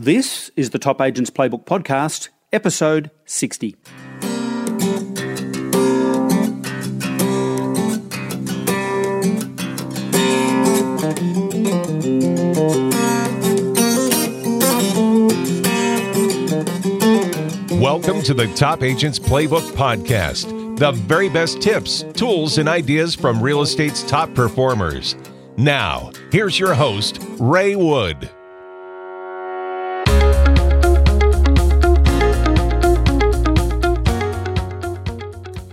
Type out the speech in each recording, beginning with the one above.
This is the Top Agents Playbook Podcast, episode 60. Welcome to the Top Agents Playbook Podcast, the very best tips, tools, and ideas from real estate's top performers. Now, here's your host, Ray Wood.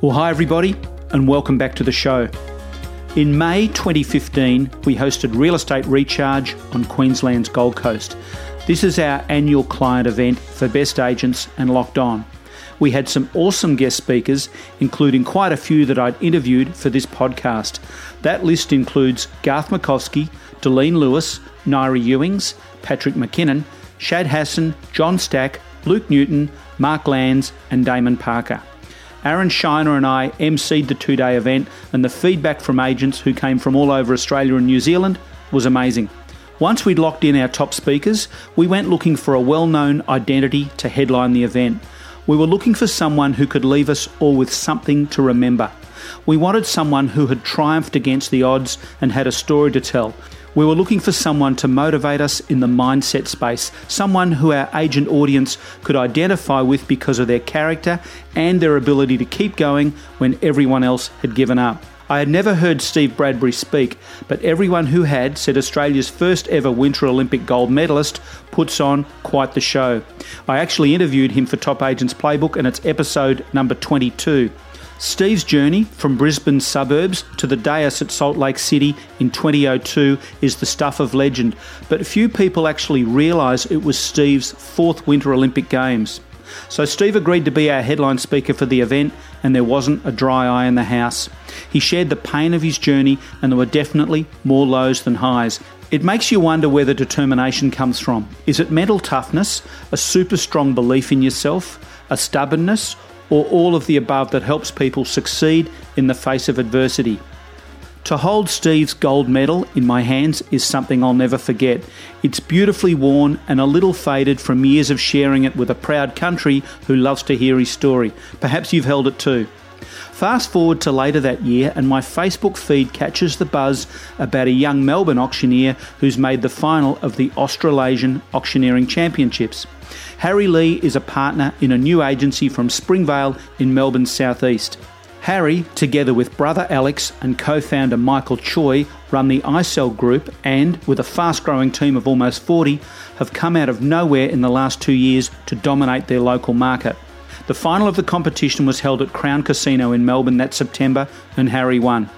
Well, hi, everybody, and welcome back to the show. In May 2015, we hosted Real Estate Recharge on Queensland's Gold Coast. This is our annual client event for best agents and locked on. We had some awesome guest speakers, including quite a few that I'd interviewed for this podcast. That list includes Garth Makowski, Deline Lewis, Nairi Ewings, Patrick McKinnon, Shad Hassan, John Stack, Luke Newton, Mark Lands, and Damon Parker. Aaron Shiner and I emceed the two day event, and the feedback from agents who came from all over Australia and New Zealand was amazing. Once we'd locked in our top speakers, we went looking for a well known identity to headline the event. We were looking for someone who could leave us all with something to remember. We wanted someone who had triumphed against the odds and had a story to tell. We were looking for someone to motivate us in the mindset space, someone who our agent audience could identify with because of their character and their ability to keep going when everyone else had given up. I had never heard Steve Bradbury speak, but everyone who had said Australia's first ever Winter Olympic gold medalist puts on quite the show. I actually interviewed him for Top Agents Playbook, and it's episode number 22. Steve's journey from Brisbane suburbs to the dais at Salt Lake City in 2002 is the stuff of legend, but few people actually realise it was Steve's fourth Winter Olympic Games. So Steve agreed to be our headline speaker for the event, and there wasn't a dry eye in the house. He shared the pain of his journey, and there were definitely more lows than highs. It makes you wonder where the determination comes from. Is it mental toughness, a super strong belief in yourself, a stubbornness, or all of the above that helps people succeed in the face of adversity? To hold Steve's gold medal in my hands is something I'll never forget. It's beautifully worn and a little faded from years of sharing it with a proud country who loves to hear his story. Perhaps you've held it too. Fast forward to later that year, and my Facebook feed catches the buzz about a young Melbourne auctioneer who's made the final of the Australasian Auctioneering Championships. Harry Lee is a partner in a new agency from Springvale in Melbourne's southeast. Harry, together with brother Alex and co founder Michael Choi, run the iSell Group and, with a fast growing team of almost 40, have come out of nowhere in the last two years to dominate their local market. The final of the competition was held at Crown Casino in Melbourne that September, and Harry won.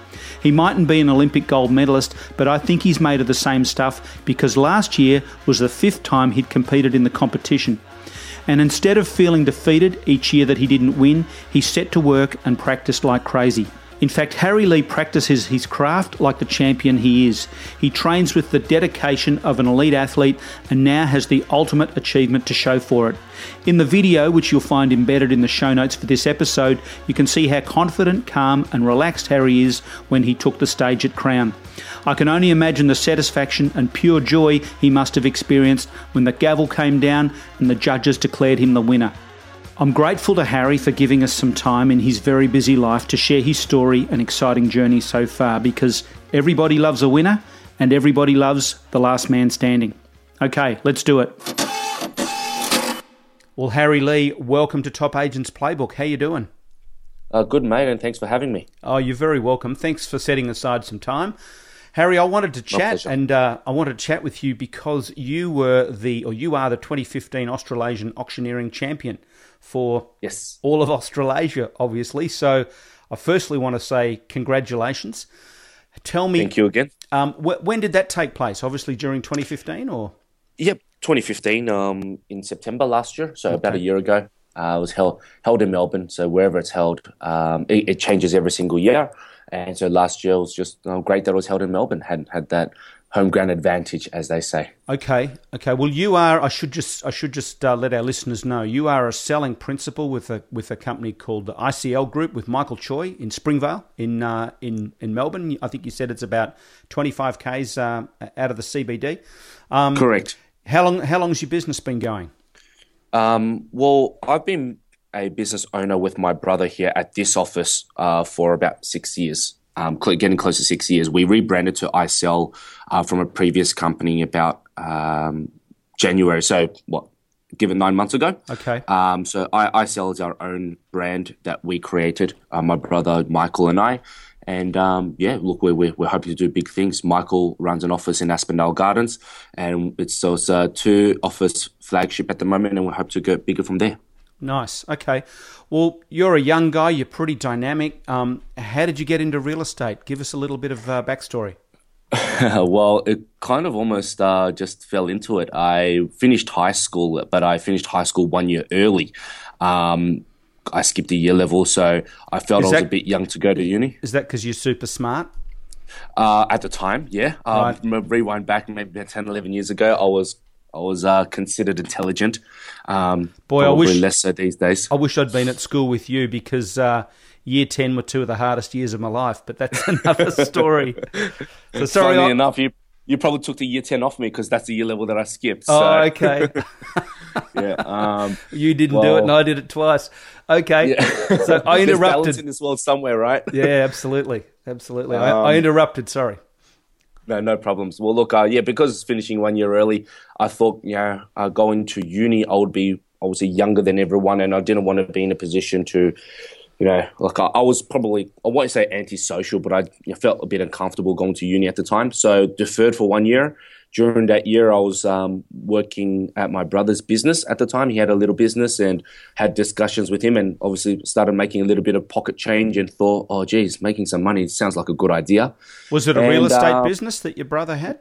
He mightn't be an Olympic gold medalist, but I think he's made of the same stuff because last year was the fifth time he'd competed in the competition. And instead of feeling defeated each year that he didn't win, he set to work and practiced like crazy. In fact, Harry Lee practices his craft like the champion he is. He trains with the dedication of an elite athlete and now has the ultimate achievement to show for it. In the video, which you'll find embedded in the show notes for this episode, you can see how confident, calm, and relaxed Harry is when he took the stage at Crown. I can only imagine the satisfaction and pure joy he must have experienced when the gavel came down and the judges declared him the winner. I'm grateful to Harry for giving us some time in his very busy life to share his story and exciting journey so far because everybody loves a winner and everybody loves the last man standing. Okay, let's do it. Well, Harry Lee, welcome to Top Agents Playbook. How you doing? Uh, good, mate, and thanks for having me. Oh, you're very welcome. Thanks for setting aside some time. Harry, I wanted to chat, and uh, I wanted to chat with you because you were the, or you are the 2015 Australasian Auctioneering Champion for yes. all of Australasia, obviously. So I firstly want to say congratulations. Tell me. Thank you again. Um, wh- when did that take place? Obviously during 2015 or? Yep, 2015 um, in September last year, so okay. about a year ago. Uh, it was held held in Melbourne, so wherever it's held, um, it, it, changes every single year. And so last year was just uh, great that it was held in Melbourne. Hadn't had that home ground advantage, as they say. Okay, okay. Well, you are. I should just. I should just uh, let our listeners know you are a selling principal with a with a company called the iSell Group with Michael Choi in Springvale in uh, in in Melbourne. I think you said it's about twenty five k's uh, out of the CBD. Um, Correct. How long? How long's your business been going? Um, well, I've been a business owner with my brother here at this office uh, for about six years. Um, getting close to six years. We rebranded to iSell uh, from a previous company about um, January. So what? Give it nine months ago. Okay. Um, so I, iSell is our own brand that we created. Uh, my brother Michael and I. And um, yeah, look, we're, we're, we're hoping to do big things. Michael runs an office in Aspendale Gardens, and it's so it's a two office flagship at the moment, and we hope to get bigger from there. Nice. Okay. Well, you're a young guy. You're pretty dynamic. Um, how did you get into real estate? Give us a little bit of uh, backstory. well, it kind of almost uh, just fell into it. I finished high school, but I finished high school one year early. Um, I skipped a year level, so I felt is I was a bit young to go to uni. Is that because you're super smart? Uh, at the time, yeah. Um, right. Rewind back maybe 10, 11 years ago, I was I was uh, considered intelligent. Um, Boy, I wish less so these days. I wish I'd been at school with you because uh, year ten were two of the hardest years of my life. But that's another story. so sorry. Funny I... enough, you you probably took the year ten off me because that's the year level that I skipped. So. Oh, okay. yeah. Um, you didn't well, do it, and I did it twice. Okay. Yeah. So I interrupted in this world somewhere, right? yeah, absolutely, absolutely. Um, I, I um, interrupted. Sorry. No, no problems. Well, look, uh, yeah, because finishing one year early, I thought, you know, uh, going to uni, I would be obviously younger than everyone, and I didn't want to be in a position to, you know, like I, I was probably, I won't say antisocial, but I felt a bit uncomfortable going to uni at the time. So deferred for one year during that year, I was um, working at my brother's business at the time. He had a little business and had discussions with him, and obviously started making a little bit of pocket change and thought, oh, geez, making some money sounds like a good idea. Was it a and, real estate uh, business that your brother had?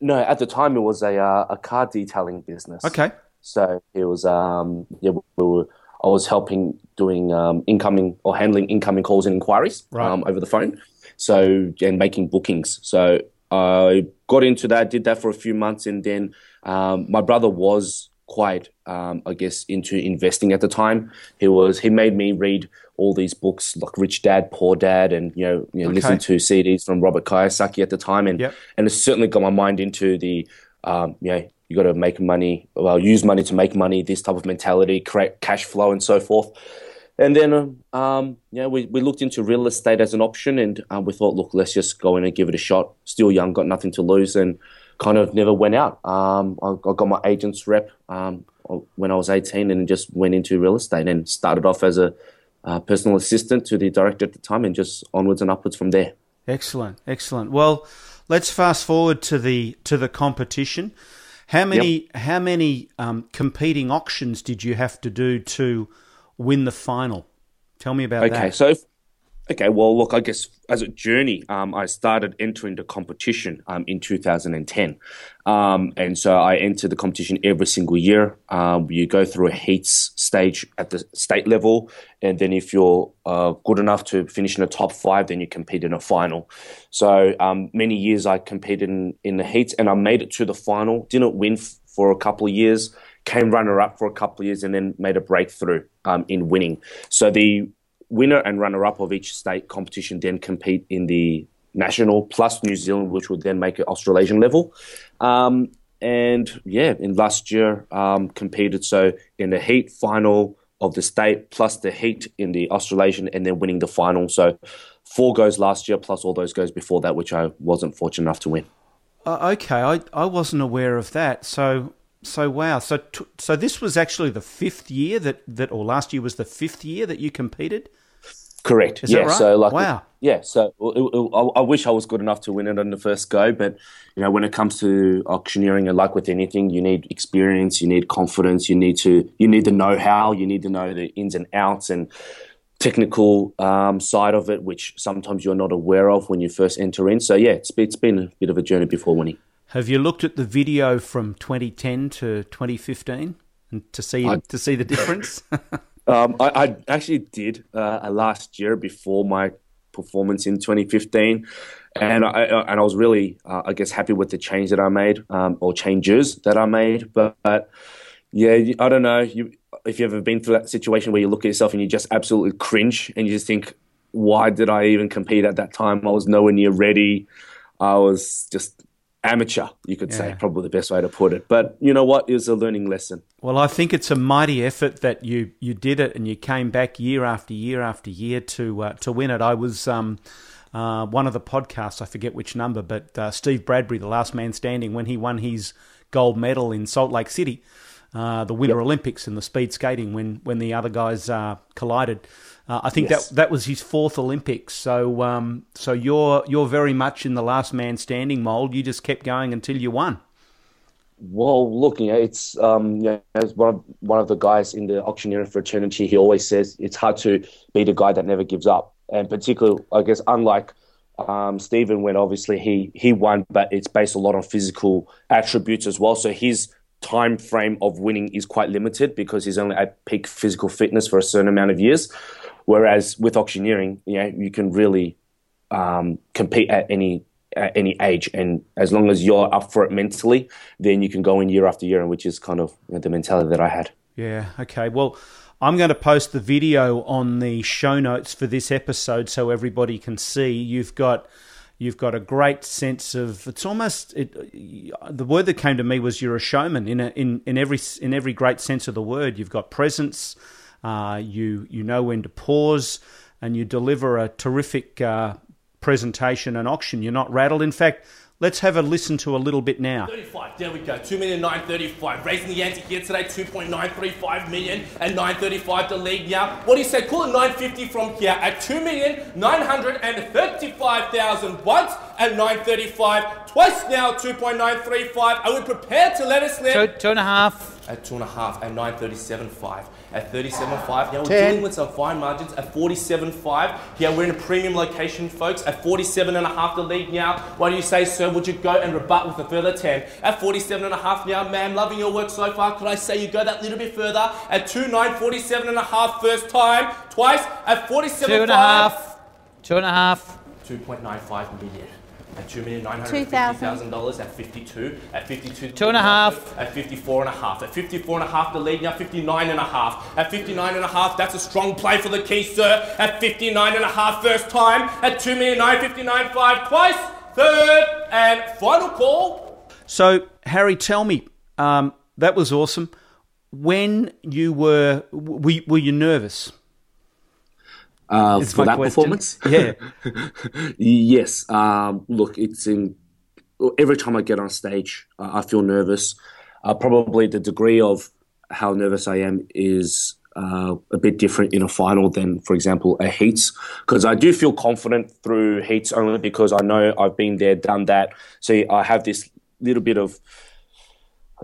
No, at the time it was a uh, a car detailing business. Okay. So it was um, yeah we were. I was helping doing um, incoming or handling incoming calls and inquiries right. um, over the phone. So and making bookings. So I got into that, did that for a few months, and then um, my brother was quite, um, I guess, into investing at the time. He was he made me read all these books like Rich Dad Poor Dad, and you know, you know okay. listen to CDs from Robert Kiyosaki at the time, and yep. and it certainly got my mind into the um, you know you got to make money, well, use money to make money, this type of mentality, create cash flow, and so forth. And then, um, yeah, we, we looked into real estate as an option, and um, we thought, look, let's just go in and give it a shot. Still young, got nothing to lose, and kind of never went out. Um, I, I, got my agent's rep um, when I was 18, and just went into real estate and started off as a uh, personal assistant to the director at the time, and just onwards and upwards from there. Excellent, excellent. Well, let's fast forward to the to the competition. How many yep. how many um, competing auctions did you have to do to win the final. Tell me about okay, that. Okay, so okay, well, look, I guess as a journey, um, I started entering the competition um, in 2010, um, and so I entered the competition every single year. Um, you go through a heats stage at the state level, and then if you're uh, good enough to finish in the top five, then you compete in a final. So um, many years I competed in, in the heats, and I made it to the final. Didn't win f- for a couple of years came runner up for a couple of years and then made a breakthrough um, in winning. So the winner and runner up of each state competition then compete in the national plus New Zealand, which would then make it Australasian level. Um, and yeah, in last year um, competed so in the heat final of the state plus the heat in the Australasian and then winning the final. So four goes last year plus all those goes before that, which I wasn't fortunate enough to win. Uh, okay, I, I wasn't aware of that. So so wow. So t- so this was actually the fifth year that that or last year was the fifth year that you competed. Correct. Is yeah. Right? So like wow. Yeah. So it, it, I, wish I was good enough to win it on the first go, but you know when it comes to auctioneering and like with anything, you need experience, you need confidence, you need to you need the know how, you need to know the ins and outs and technical um, side of it, which sometimes you're not aware of when you first enter in. So yeah, it's it's been a bit of a journey before winning. Have you looked at the video from 2010 to 2015 and to see I, to see the difference? um, I, I, actually did uh, last year before my performance in 2015, and I and I was really uh, I guess happy with the change that I made um, or changes that I made. But, but yeah, I don't know you, if you've ever been through that situation where you look at yourself and you just absolutely cringe and you just think, why did I even compete at that time? I was nowhere near ready. I was just amateur, you could say, probably the best way to put it. But you know what? It was a learning lesson. Well, I think it's a mighty effort that you, you did it and you came back year after year after year to uh, to win it. I was um, uh, one of the podcasts, I forget which number, but uh, Steve Bradbury, the last man standing, when he won his gold medal in Salt Lake City, uh, the Winter yep. Olympics in the speed skating, when when the other guys uh, collided. Uh, I think yes. that that was his fourth Olympics. So um, so you're you're very much in the last man standing mold. You just kept going until you won. Well, look, you know, it's um, you know, as one of one of the guys in the auctioneering fraternity, he always says it's hard to be the guy that never gives up, and particularly, I guess, unlike um, Stephen, when obviously he he won, but it's based a lot on physical attributes as well. So his time frame of winning is quite limited because he's only at peak physical fitness for a certain amount of years. Whereas with auctioneering, you know, you can really um, compete at any at any age, and as long as you're up for it mentally, then you can go in year after year, and which is kind of you know, the mentality that I had. Yeah. Okay. Well. I'm going to post the video on the show notes for this episode so everybody can see. You've got you've got a great sense of it's almost it, the word that came to me was you're a showman in a, in in every in every great sense of the word. You've got presence, uh, you you know when to pause, and you deliver a terrific uh, presentation and auction. You're not rattled. In fact, let's have a listen to a little bit now. 35, there we go. 2 million 935. Raising the ante here today, 2.935 million and 935 the league now. What do you say? Call it 950 from here at 2 million 935,000 once and 935 twice now, 2.935. Are we prepared to let us live? Two, two and a half. At two and a half and 937.5 at 37.5. Now we're Ten. dealing with some fine margins at 47.5. Yeah, we're in a premium location, folks. At 47.5 the lead now. What do you say, sir? Would you go and rebut with a further 10? At 47.5 now, ma'am, loving your work so far. Could I say you go that little bit further? At 2, 9, 47.5 first time. Twice at 47.5. Two and a half. Two and a half. 2.95 million at two million nine hundred fifty thousand dollars at fifty two at fifty two two and a half at fifty four and a half at fifty four and a half the lead now fifty nine and a half at fifty nine and a half that's a strong play for the key sir at fifty nine and a half first time at two million nine fifty nine five twice third and final call. So Harry, tell me, um, that was awesome. When you were were, were you nervous? Uh, for that question. performance. Yeah. yes. Um, look, it's in every time I get on stage, uh, I feel nervous. Uh, probably the degree of how nervous I am is uh, a bit different in a final than, for example, a heats. Because I do feel confident through heats only because I know I've been there, done that. So I have this little bit of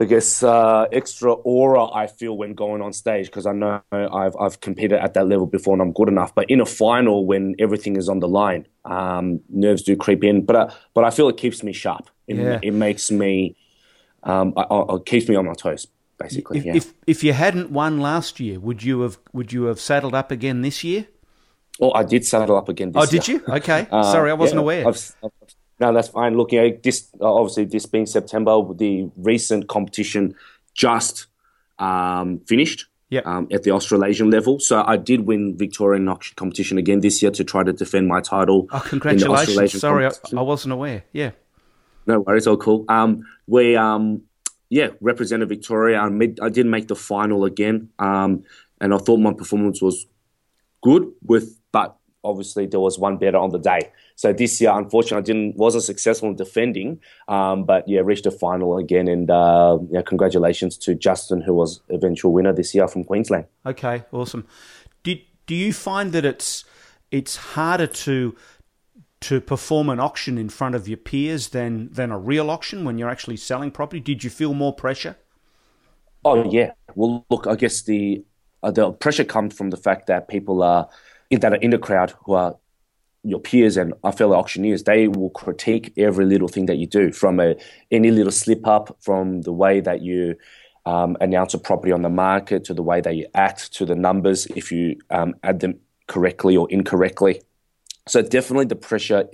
I guess uh, extra aura I feel when going on stage because I know I've I've competed at that level before and I'm good enough. But in a final, when everything is on the line, um, nerves do creep in. But uh, but I feel it keeps me sharp. It, yeah. it makes me, um, I, I, it keeps me on my toes. Basically, if, yeah. if if you hadn't won last year, would you have would you have saddled up again this year? Oh, I did saddle up again. This year. Oh, did you? Okay, uh, sorry, I wasn't yeah, aware. I've, I've, no, that's fine. Looking at this, obviously, this being September, the recent competition just um, finished. Yep. Um, at the Australasian level. So I did win Victorian auction competition again this year to try to defend my title. Oh, congratulations! Sorry, I, I, wasn't aware. Yeah. No worries, all cool. Um, we um, yeah, represented Victoria. I, made, I did make the final again, um, and I thought my performance was good. With but obviously there was one better on the day. So this year, unfortunately, I didn't wasn't successful in defending, um, but yeah, reached a final again. And uh, yeah, congratulations to Justin, who was eventual winner this year from Queensland. Okay, awesome. Did do you find that it's it's harder to to perform an auction in front of your peers than than a real auction when you're actually selling property? Did you feel more pressure? Oh yeah. Well, look, I guess the uh, the pressure comes from the fact that people are that are in the crowd who are your peers and our fellow auctioneers, they will critique every little thing that you do, from a, any little slip up, from the way that you um, announce a property on the market, to the way that you act, to the numbers if you um, add them correctly or incorrectly. So definitely the pressure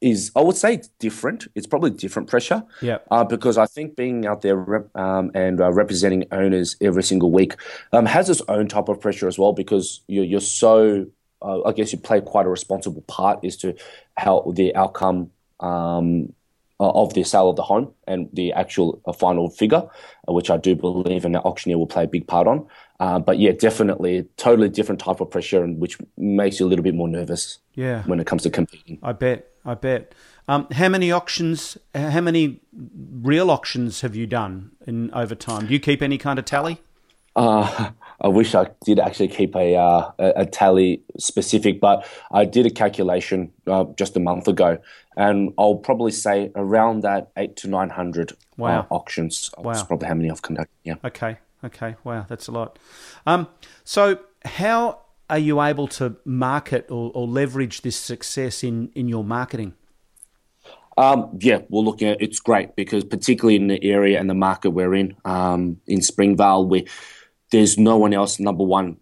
is, I would say, it's different. It's probably different pressure. Yeah. Uh, because I think being out there rep, um, and uh, representing owners every single week um, has its own type of pressure as well because you're, you're so uh, I guess you play quite a responsible part as to how the outcome um, uh, of the sale of the home and the actual uh, final figure, uh, which I do believe an auctioneer will play a big part on. Uh, but yeah, definitely a totally different type of pressure, and which makes you a little bit more nervous. Yeah. When it comes to competing. I bet. I bet. Um, how many auctions? How many real auctions have you done in over time? Do you keep any kind of tally? Uh, I wish I did actually keep a, uh, a, tally specific, but I did a calculation uh, just a month ago, and I'll probably say around that eight to nine hundred uh, wow. auctions. Wow. That's probably how many I've conducted. Yeah. Okay. Okay. Wow, that's a lot. Um, so how are you able to market or, or leverage this success in, in your marketing? Um, yeah, well, look, it's great because particularly in the area and the market we're in, um, in Springvale, we there's no one else, number one,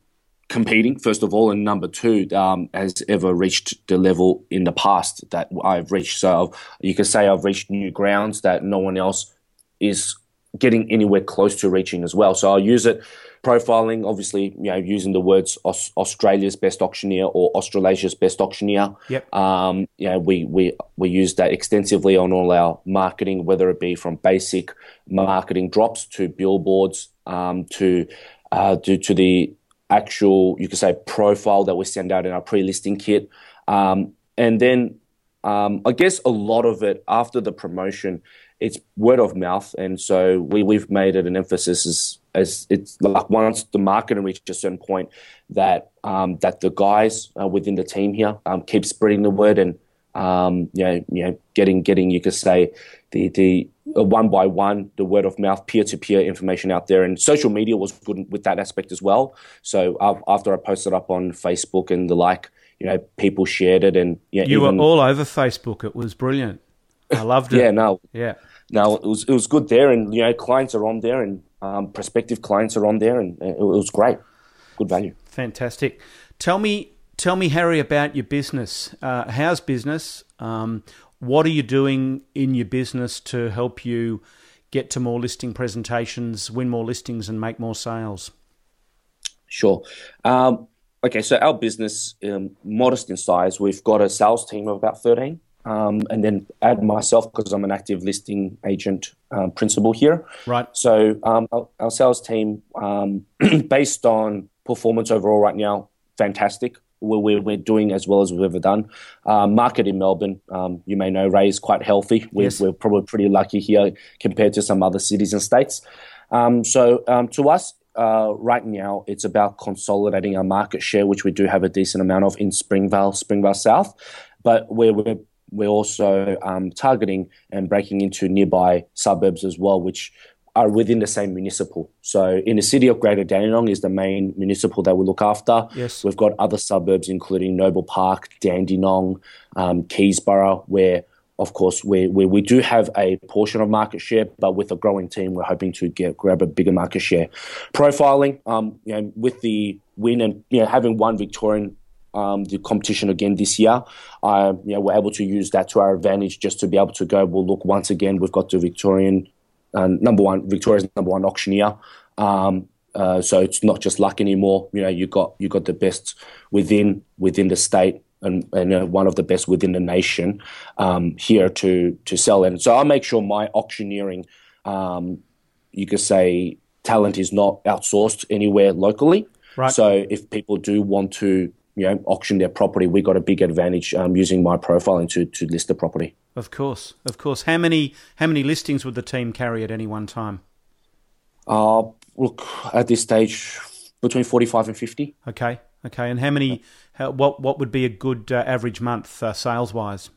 competing, first of all, and number two, um, has ever reached the level in the past that I've reached. So you can say I've reached new grounds that no one else is getting anywhere close to reaching as well. So I'll use it profiling, obviously, you know, using the words Aus- Australia's best auctioneer or Australasia's best auctioneer. Yep. Um, you know, we, we, we use that extensively on all our marketing, whether it be from basic marketing drops to billboards um, to, uh, to, to the actual, you could say, profile that we send out in our pre-listing kit. Um, and then um, I guess a lot of it after the promotion it's word of mouth, and so we we've made it an emphasis as as it's like once the market reaches a certain point that um, that the guys uh, within the team here um, keep spreading the word and um, you know you know getting getting you could say the the uh, one by one the word of mouth peer to peer information out there and social media was good with that aspect as well. So uh, after I posted up on Facebook and the like, you know people shared it and you, know, you even, were all over Facebook. It was brilliant. I loved it. yeah, no, yeah. Now it was it was good there, and you know clients are on there, and um, prospective clients are on there, and it, it was great, good value. Fantastic. Tell me, tell me, Harry, about your business. Uh, how's business? Um, what are you doing in your business to help you get to more listing presentations, win more listings, and make more sales? Sure. Um, okay, so our business, um, modest in size, we've got a sales team of about 13 um, and then add myself because I'm an active listing agent um, principal here. Right. So um, our, our, sales team, um, based on performance overall right now, fantastic. We're, we're, doing as well as we've ever done. Uh, market in Melbourne, um, you may know, Ray is quite healthy. We're, yes. we're, probably pretty lucky here compared to some other cities and states. Um, so to us, uh, right now, it's about consolidating our market share, which we do have a decent amount of in Springvale, Springvale South. But we're, we're we're also um, targeting and breaking into nearby suburbs as well, which are within the same municipal. So, in the city of Greater Dandenong is the main municipal that we look after. Yes. We've got other suburbs, including Noble Park, Dandenong, um, Keysborough, where, of course, we, we, we do have a portion of market share, but with a growing team, we're hoping to get grab a bigger market share. Profiling, um, you know, with the win and you know having one Victorian um, the competition again this year. Uh, you know, we're able to use that to our advantage just to be able to go. Well, look, once again, we've got the Victorian uh, number one, Victoria's number one auctioneer. Um, uh, so it's not just luck anymore. You know, you got you got the best within within the state and, and uh, one of the best within the nation um, here to to sell. And so I make sure my auctioneering, um, you could say, talent is not outsourced anywhere locally. Right. So if people do want to you know auction their property, we got a big advantage um, using my profiling to to list the property. Of course, of course. How many how many listings would the team carry at any one time? Uh, look at this stage between forty five and fifty. Okay, okay. And how many? How, what what would be a good uh, average month uh, sales wise?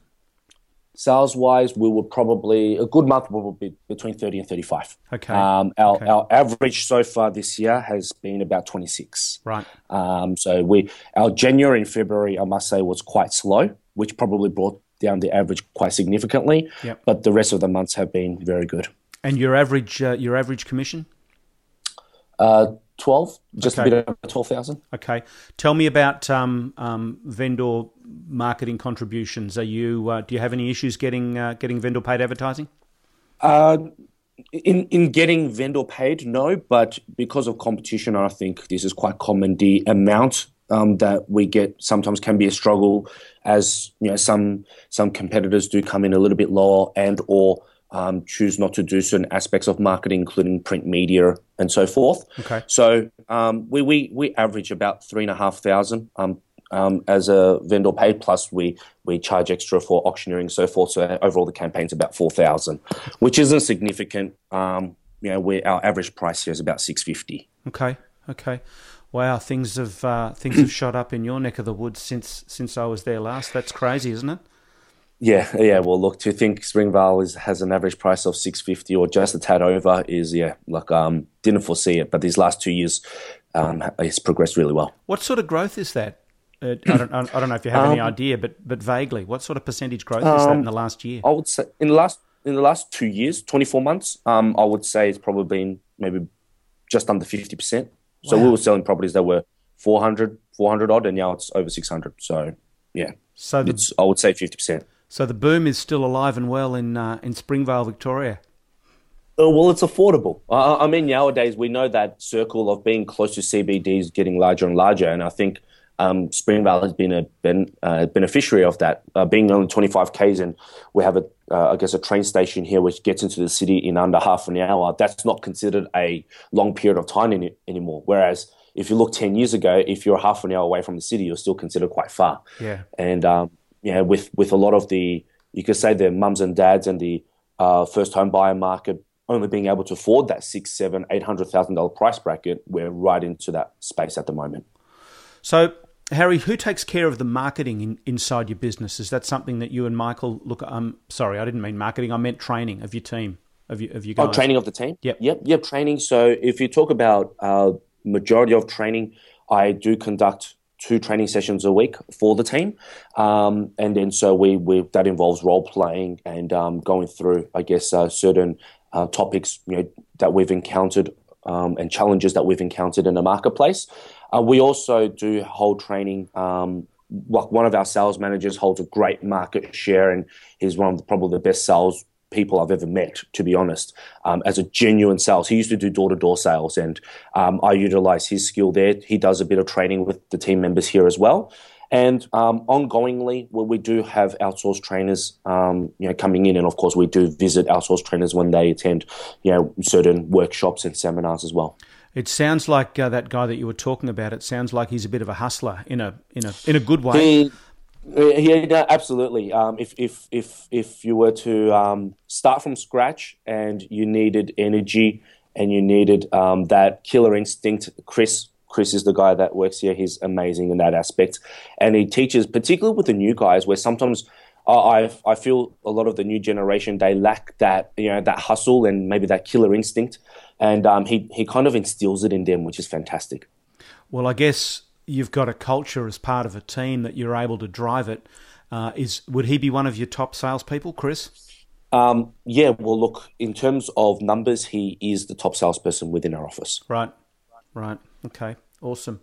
Sales wise, we would probably a good month will be between thirty and thirty five. Okay. Um, our okay. our average so far this year has been about twenty six. Right. Um, so we our January and February, I must say, was quite slow, which probably brought down the average quite significantly. Yep. But the rest of the months have been very good. And your average uh, your average commission? Uh, 12, just okay. a bit over 12,000. Okay. Tell me about um, um, vendor marketing contributions. Are you uh, do you have any issues getting uh, getting vendor paid advertising? Uh, in in getting vendor paid, no, but because of competition, I think this is quite common. The amount um, that we get sometimes can be a struggle, as you know some some competitors do come in a little bit lower and or um, choose not to do certain aspects of marketing, including print media and so forth. Okay. So um, we, we we average about three and a half thousand um, um, as a vendor paid. Plus we we charge extra for auctioneering and so forth. So overall the campaign's about four thousand, which isn't significant. Um, you know, we our average price here is about six fifty. Okay. Okay. Wow, things have uh, things have shot up in your neck of the woods since since I was there last. That's crazy, isn't it? Yeah, yeah. Well, look, to think Springvale is, has an average price of six fifty or just a tad over is yeah. Like, um, didn't foresee it, but these last two years, um, it's progressed really well. What sort of growth is that? Uh, I don't I don't know if you have any Um, idea, but but vaguely, what sort of percentage growth is that in the last year? I would say in the last in the last two years, twenty four months, um, I would say it's probably been maybe just under fifty percent. So we were selling properties that were 400, 400 odd, and now it's over six hundred. So yeah, So the it's I would say fifty percent. so the boom is still alive and well in uh, in Springvale, Victoria. Oh, well, it's affordable. I, I mean, nowadays we know that circle of being close to CBD is getting larger and larger, and I think um, Springvale has been a ben, uh, beneficiary of that. Uh, being only 25 k's, and we have a, uh, I guess, a train station here which gets into the city in under half an hour. That's not considered a long period of time any, anymore. Whereas if you look 10 years ago, if you're half an hour away from the city, you're still considered quite far. Yeah. And um, yeah, with with a lot of the, you could say the mums and dads and the uh, first home buyer market only being able to afford that six, seven, eight hundred thousand dollar price bracket, we're right into that space at the moment. So Harry, who takes care of the marketing in, inside your business? Is that something that you and Michael look? Um, sorry, I didn't mean marketing. I meant training of your team of you of you guys. Oh, training of the team. Yep. yep, yep. Training. So if you talk about uh, majority of training, I do conduct two training sessions a week for the team, um, and then so we, we that involves role playing and um, going through, I guess, uh, certain uh, topics you know that we've encountered um, and challenges that we've encountered in the marketplace. Uh, we also do hold training. Um, one of our sales managers holds a great market share, and he's one of the, probably the best sales people I've ever met, to be honest, um, as a genuine sales. He used to do door to door sales, and um, I utilize his skill there. He does a bit of training with the team members here as well. And um, ongoingly, well, we do have outsourced trainers, um, you know, coming in, and of course, we do visit outsourced trainers when they attend, you know, certain workshops and seminars as well. It sounds like uh, that guy that you were talking about. It sounds like he's a bit of a hustler in a in a in a good way. He, yeah, no, absolutely. Um, if if if if you were to um, start from scratch and you needed energy and you needed um, that killer instinct, Chris. Chris is the guy that works here. He's amazing in that aspect, and he teaches, particularly with the new guys, where sometimes I I I feel a lot of the new generation they lack that you know that hustle and maybe that killer instinct, and um, he he kind of instills it in them, which is fantastic. Well, I guess you've got a culture as part of a team that you're able to drive it. Uh, is would he be one of your top salespeople, Chris? Um, yeah, well, look, in terms of numbers, he is the top salesperson within our office. Right, right. Okay, awesome.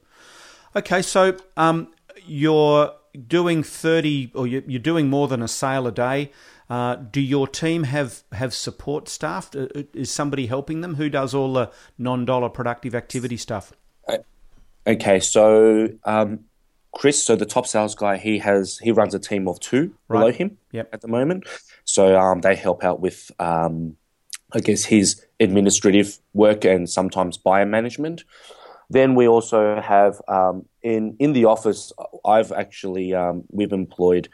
Okay, so um, you're doing thirty, or you- you're doing more than a sale a day. Uh, do your team have have support staff? Uh, Is somebody helping them? Who does all the non-dollar productive activity stuff? Okay, so um, Chris, so the top sales guy, he has he runs a team of two below him Yep. at the moment. So um, they help out with, um, I guess, his administrative work and sometimes buyer management. Then we also have um, in in the office. I've actually um, we've employed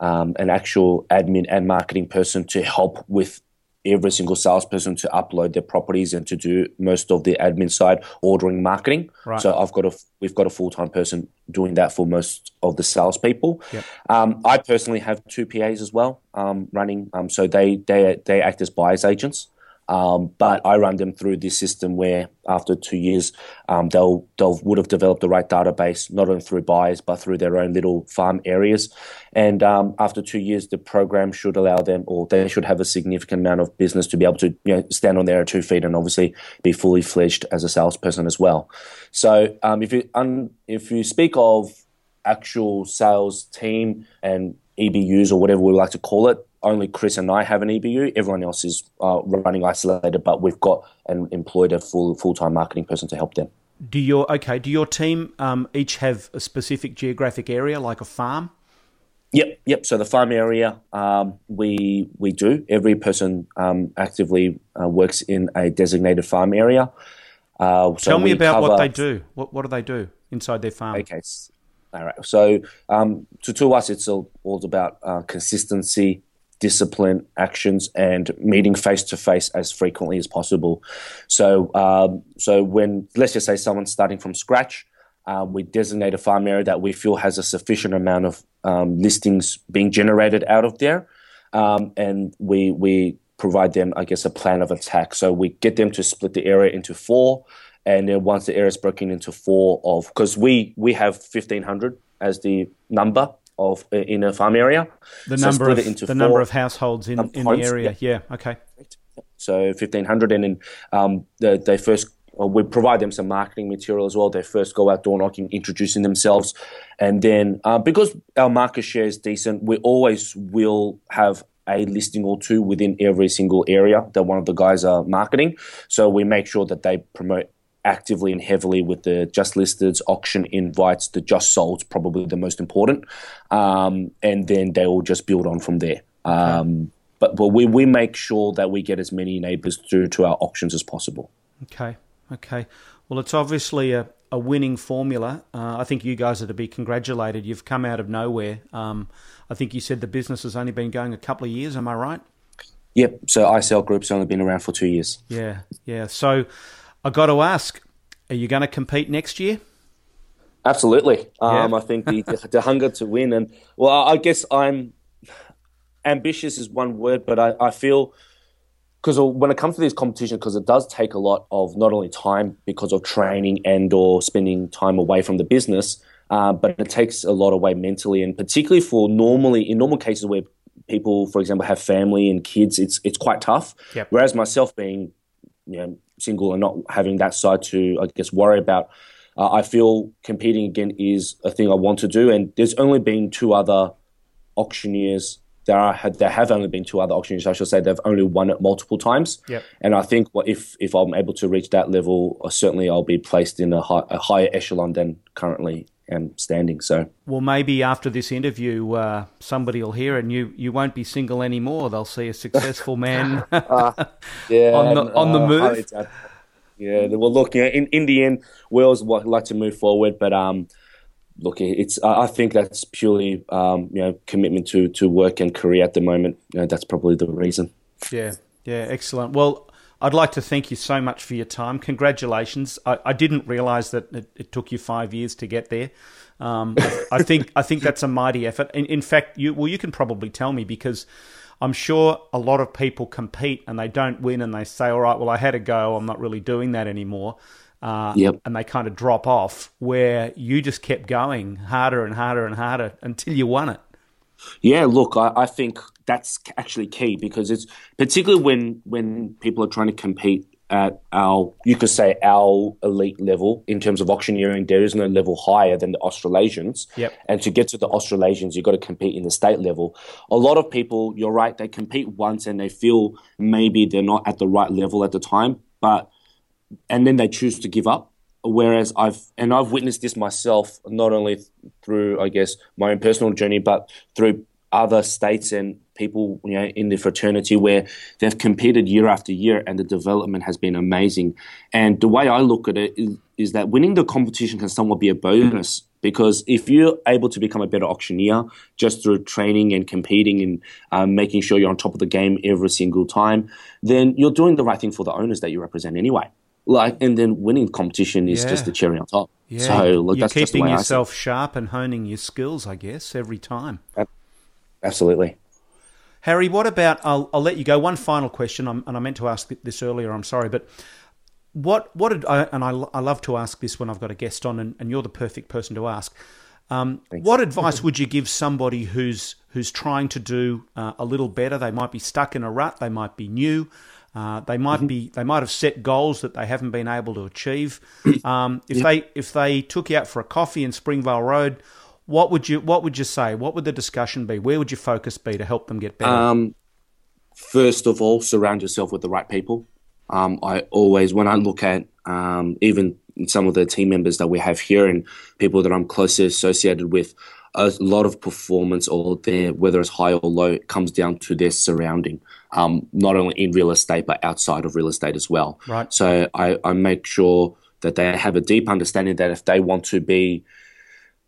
um, an actual admin and marketing person to help with every single salesperson to upload their properties and to do most of the admin side, ordering, marketing. Right. So I've got a we've got a full time person doing that for most of the salespeople. Yep. Um, I personally have two PAs as well um, running. Um, so they they they act as buyers agents. Um, but I run them through this system where after two years, um, they'll they'll would have developed the right database, not only through buyers but through their own little farm areas. And um, after two years, the program should allow them, or they should have a significant amount of business to be able to you know stand on their two feet and obviously be fully fledged as a salesperson as well. So um, if you un, if you speak of actual sales team and EBUs or whatever we like to call it, only Chris and I have an EBU. Everyone else is uh, running isolated, but we've got and employed a full full time marketing person to help them. Do your okay? Do your team um, each have a specific geographic area, like a farm? Yep, yep. So the farm area, um, we we do. Every person um, actively uh, works in a designated farm area. Uh, so Tell me about cover... what they do. What what do they do inside their farm? Okay, all right. So um, to to us, it's all, all about uh, consistency, discipline, actions, and meeting face to face as frequently as possible. So um, so when let's just say someone's starting from scratch um, we designate a farm area that we feel has a sufficient amount of um, listings being generated out of there, um, and we we provide them, I guess, a plan of attack. So we get them to split the area into four, and then once the area is broken into four of, because we we have fifteen hundred as the number of uh, in a farm area. The so number of the number of households in, in the area. Yeah. yeah. Okay. So fifteen hundred, and then um, the, they first we provide them some marketing material as well. They first go out door knocking, introducing themselves, and then uh, because our market share is decent, we always will have a listing or two within every single area that one of the guys are marketing. So we make sure that they promote actively and heavily with the just listed auction invites, the just sold, probably the most important, um, and then they will just build on from there. Um, but but we, we make sure that we get as many neighbors through to our auctions as possible. Okay. Okay. Well, it's obviously a, a winning formula. Uh, I think you guys are to be congratulated. You've come out of nowhere. Um, I think you said the business has only been going a couple of years. Am I right? Yep. So iSell Group's only been around for two years. Yeah. Yeah. So I got to ask, are you going to compete next year? Absolutely. Um, I think the, the hunger to win, and well, I guess I'm ambitious is one word, but I, I feel because when it comes to these competitions, because it does take a lot of not only time because of training and or spending time away from the business, uh, but it takes a lot away mentally, and particularly for normally in normal cases where people, for example, have family and kids, it's it's quite tough. Yep. Whereas myself being you know, single and not having that side to, I guess, worry about, uh, I feel competing again is a thing I want to do. And there's only been two other auctioneers there are there have only been two other auctioneers. I should say they've only won it multiple times. Yep. And I think if if I'm able to reach that level, uh, certainly I'll be placed in a, high, a higher echelon than currently am standing. So well, maybe after this interview, uh, somebody will hear it, and you you won't be single anymore. They'll see a successful man uh, yeah, on the on the uh, move. yeah, well, look, in in the end, we always like to move forward, but um look, it's I think that's purely um, you know commitment to to work and career at the moment. You know, that's probably the reason. Yeah, yeah, excellent. Well, I'd like to thank you so much for your time. Congratulations. I, I didn't realise that it, it, took you five years to get there. Um, I, I, think I think that's a mighty effort. In, in fact, you well, you can probably tell me because. I'm sure a lot of people compete and they don't win and they say, all right, well, I had a go. I'm not really doing that anymore uh, yep. and they kind of drop off. Where you just kept going harder and harder and harder until you won it. Yeah, look, I, I think that's actually key because it's particularly when when people are trying to compete at our, you could say, our elite level in terms of auctioneering. There is no level higher than the Australasians. Yep. And to get to the Australasians, you've got to compete in the state level. A lot of people, you're right, they compete once and they feel maybe they're not at the right level at the time, but and then they choose to give up. Whereas I've and I've witnessed this myself, not only through I guess my own personal journey, but through other states and people you know in the fraternity where they've competed year after year and the development has been amazing. And the way I look at it is, is that winning the competition can somewhat be a bonus because if you're able to become a better auctioneer just through training and competing and um, making sure you're on top of the game every single time, then you're doing the right thing for the owners that you represent anyway like and then winning competition is yeah. just the cherry on top. Yeah. So look, You're keeping yourself sharp and honing your skills, I guess, every time. Absolutely. Harry, what about? I'll, I'll let you go. One final question, I'm, and I meant to ask this earlier. I'm sorry, but what what did I? And I, I love to ask this when I've got a guest on, and, and you're the perfect person to ask. Um, what advice would you give somebody who's who's trying to do uh, a little better? They might be stuck in a rut. They might be new. Uh, they might mm-hmm. be they might have set goals that they haven't been able to achieve. Um, if they if they took you out for a coffee in Springvale Road, what would you what would you say? What would the discussion be? Where would your focus be to help them get better? Um, first of all, surround yourself with the right people. Um, I always when I look at um, even some of the team members that we have here and people that I'm closely associated with, a lot of performance or their whether it's high or low comes down to their surrounding, um, not only in real estate but outside of real estate as well. Right. So I, I make sure that they have a deep understanding that if they want to be,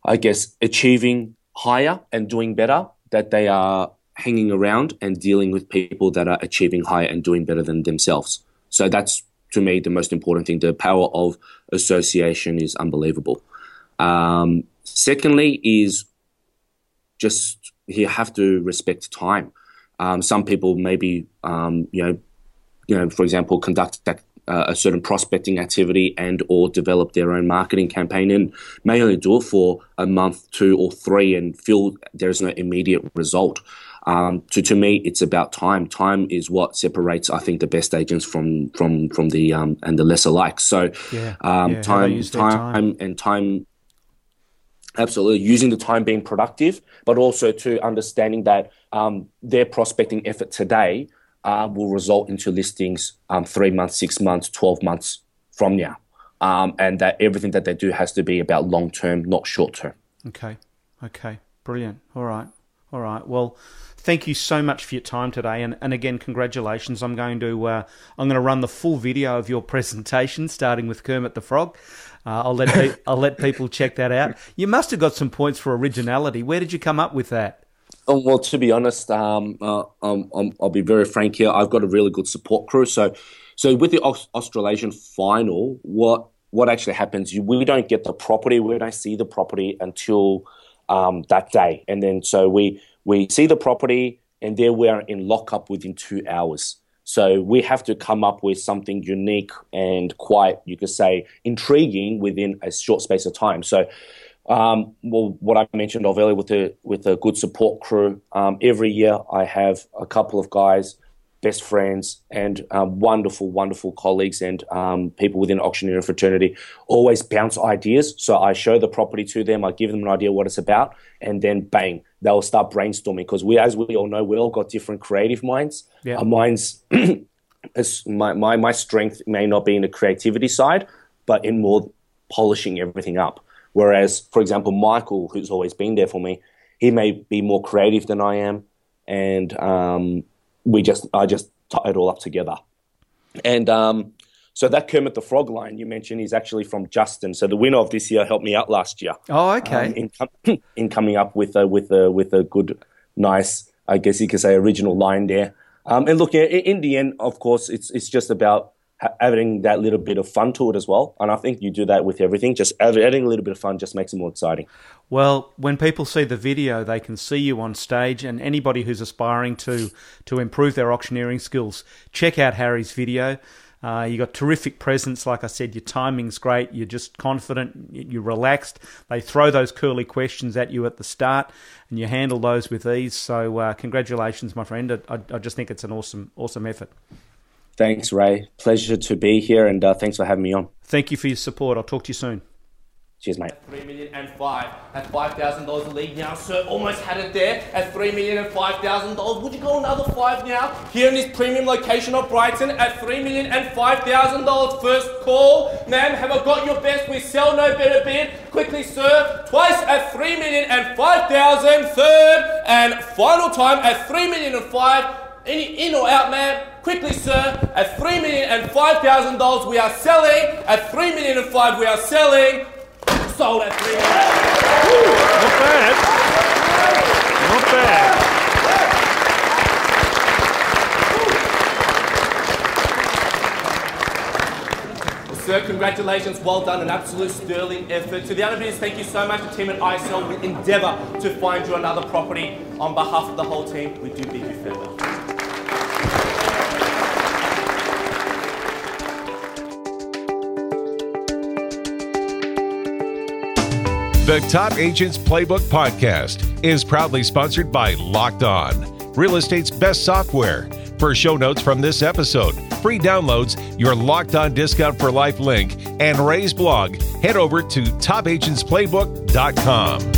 I guess, achieving higher and doing better, that they are hanging around and dealing with people that are achieving higher and doing better than themselves. So that's to me the most important thing. The power of association is unbelievable. Um, secondly, is just you have to respect time. Um, some people maybe um, you know you know for example conduct that, uh, a certain prospecting activity and or develop their own marketing campaign and may only do it for a month, two or three and feel there's no immediate result. Um, to to me, it's about time. Time is what separates, I think, the best agents from from from the um, and the lesser likes. So, Yeah, um, yeah, time, they use their time, time. and time. Absolutely, using the time being productive, but also to understanding that um, their prospecting effort today uh, will result into listings um, three months, six months, twelve months from now, um, and that everything that they do has to be about long term, not short term. Okay. Okay. Brilliant. All right. All right. Well, thank you so much for your time today, and, and again, congratulations. I'm going to uh, I'm going to run the full video of your presentation, starting with Kermit the Frog. Uh, I'll let pe- I'll let people check that out. You must have got some points for originality. Where did you come up with that? Oh, well, to be honest, um, uh, um, um, I'll be very frank here. I've got a really good support crew. So, so with the Australasian final, what what actually happens? You, we don't get the property. We don't see the property until um, that day, and then so we we see the property, and there we are in lockup within two hours. So we have to come up with something unique and quite, you could say, intriguing within a short space of time. So um, well, what I mentioned of earlier with the with a good support crew. Um, every year, I have a couple of guys, best friends, and um, wonderful, wonderful colleagues and um, people within auctioneering fraternity. Always bounce ideas. So I show the property to them. I give them an idea what it's about, and then bang, they'll start brainstorming because we, as we all know, we all got different creative minds. Yeah. Our minds. as my, my my strength may not be in the creativity side, but in more polishing everything up. Whereas, for example, Michael, who's always been there for me, he may be more creative than I am, and um, we just I just tie it all up together. And um, so that Kermit the Frog line you mentioned is actually from Justin. So the winner of this year helped me out last year Oh, okay. um, in, com- in coming up with a with a with a good, nice, I guess you could say, original line there. Um, and look, in the end, of course, it's it's just about adding that little bit of fun to it as well. And I think you do that with everything. Just adding a little bit of fun just makes it more exciting. Well, when people see the video, they can see you on stage, and anybody who's aspiring to to improve their auctioneering skills, check out Harry's video. Uh, you got terrific presence, like I said. Your timing's great. You're just confident. You're relaxed. They throw those curly questions at you at the start, and you handle those with ease. So, uh, congratulations, my friend. I, I, I just think it's an awesome, awesome effort. Thanks, Ray. Pleasure to be here, and uh, thanks for having me on. Thank you for your support. I'll talk to you soon. Cheers, mate. Three million and five at five thousand dollars a league now. Sir almost had it there at three million and five thousand dollars. Would you go another five now? Here in this premium location of Brighton at three million and five thousand dollars. First call, ma'am. Have I got your best? We sell no better bid. Quickly, sir. Twice at three million and five thousand. Third and final time at three million and five. Any in or out, ma'am? Quickly, sir. At three million and five thousand dollars, we are selling. At three million and five, we are selling. Sold at three million. Not bad. Not bad. Sir, congratulations, well done, an absolute sterling effort. To the other bidders, thank you so much. The team at iSell will endeavour to find you another property. On behalf of the whole team, we do bid you farewell. The Top Agents Playbook podcast is proudly sponsored by Locked On, real estate's best software. For show notes from this episode, free downloads, your Locked On discount for life link, and Ray's blog, head over to topagentsplaybook.com.